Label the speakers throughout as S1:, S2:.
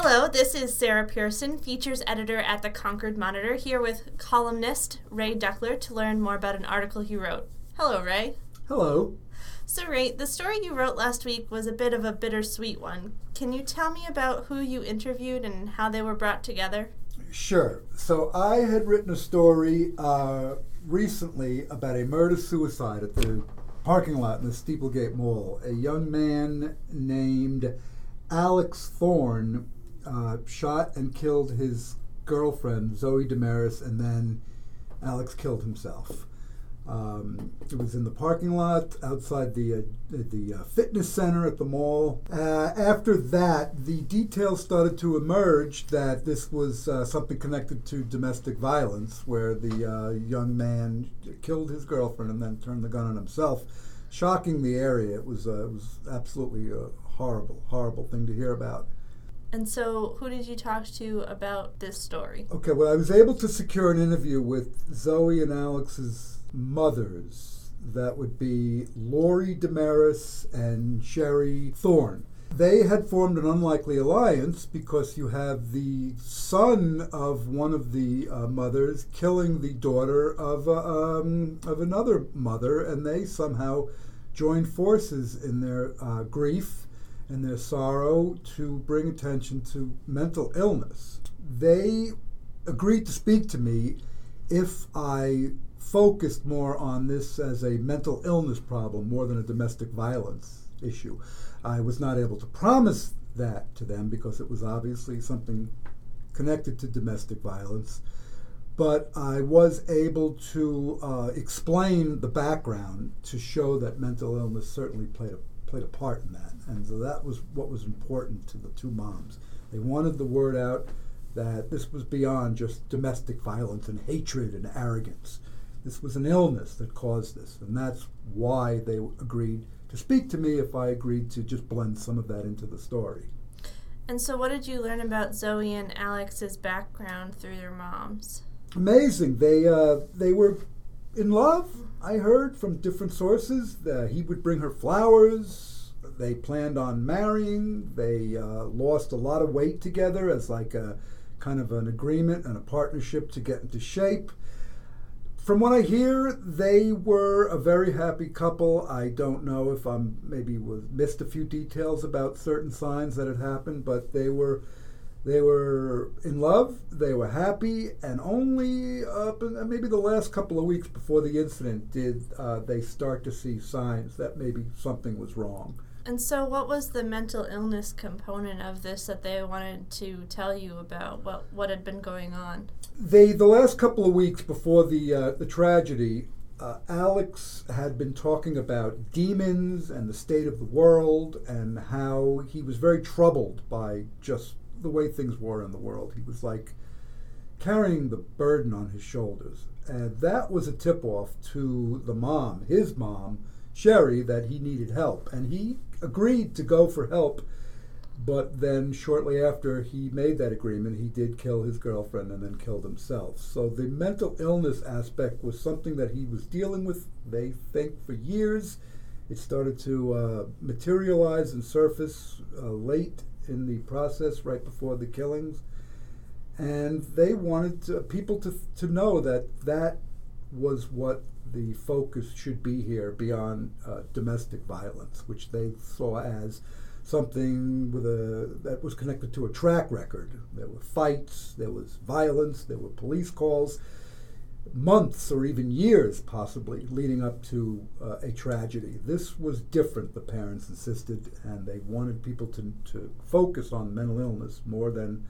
S1: Hello, this is Sarah Pearson, features editor at the Concord Monitor, here with columnist Ray Duckler to learn more about an article he wrote. Hello, Ray.
S2: Hello.
S1: So, Ray, the story you wrote last week was a bit of a bittersweet one. Can you tell me about who you interviewed and how they were brought together?
S2: Sure. So, I had written a story uh, recently about a murder suicide at the parking lot in the Steeplegate Mall. A young man named Alex Thorne uh, shot and killed his girlfriend, Zoe Damaris, and then Alex killed himself. Um, it was in the parking lot outside the uh, the uh, fitness center at the mall. Uh, after that, the details started to emerge that this was uh, something connected to domestic violence, where the uh, young man killed his girlfriend and then turned the gun on himself, shocking the area. It was uh, it was absolutely a horrible, horrible thing to hear about.
S1: And so, who did you talk to about this story?
S2: Okay, well, I was able to secure an interview with Zoe and Alex's mothers. That would be Lori Damaris and Sherry Thorne. They had formed an unlikely alliance because you have the son of one of the uh, mothers killing the daughter of uh, um, of another mother, and they somehow joined forces in their uh, grief and their sorrow to bring attention to mental illness. They agreed to speak to me if I focused more on this as a mental illness problem more than a domestic violence issue. I was not able to promise that to them because it was obviously something connected to domestic violence. But I was able to uh, explain the background to show that mental illness certainly played a, played a part in that. And so that was what was important to the two moms. They wanted the word out that this was beyond just domestic violence and hatred and arrogance. This was an illness that caused this, and that's why they agreed to speak to me if I agreed to just blend some of that into the story.
S1: And so, what did you learn about Zoe and Alex's background through their moms?
S2: Amazing. They uh, they were in love. I heard from different sources that he would bring her flowers. They planned on marrying. They uh, lost a lot of weight together as like a kind of an agreement and a partnership to get into shape from what I hear, they were a very happy couple. I don't know if I'm maybe was missed a few details about certain signs that had happened, but they were they were in love. They were happy, and only up in, maybe the last couple of weeks before the incident did uh, they start to see signs that maybe something was wrong.
S1: And so, what was the mental illness component of this that they wanted to tell you about? What what had been going on?
S2: They the last couple of weeks before the uh, the tragedy, uh, Alex had been talking about demons and the state of the world and how he was very troubled by just the way things were in the world. He was like carrying the burden on his shoulders, and that was a tip off to the mom, his mom, Sherry, that he needed help, and he agreed to go for help. But then, shortly after he made that agreement, he did kill his girlfriend and then killed himself. So, the mental illness aspect was something that he was dealing with, they think, for years. It started to uh, materialize and surface uh, late in the process, right before the killings. And they wanted to, people to, to know that that was what the focus should be here beyond uh, domestic violence, which they saw as something with a that was connected to a track record. There were fights, there was violence, there were police calls, months or even years possibly leading up to uh, a tragedy. This was different, the parents insisted, and they wanted people to, to focus on mental illness more than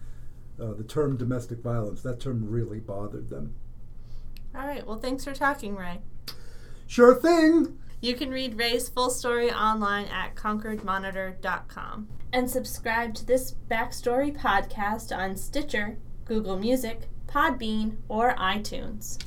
S2: uh, the term domestic violence. That term really bothered them.
S1: All right. Well, thanks for talking, Ray.
S2: Sure thing.
S1: You can read Ray's full story online at concordmonitor.com. And subscribe to this backstory podcast on Stitcher, Google Music, Podbean, or iTunes.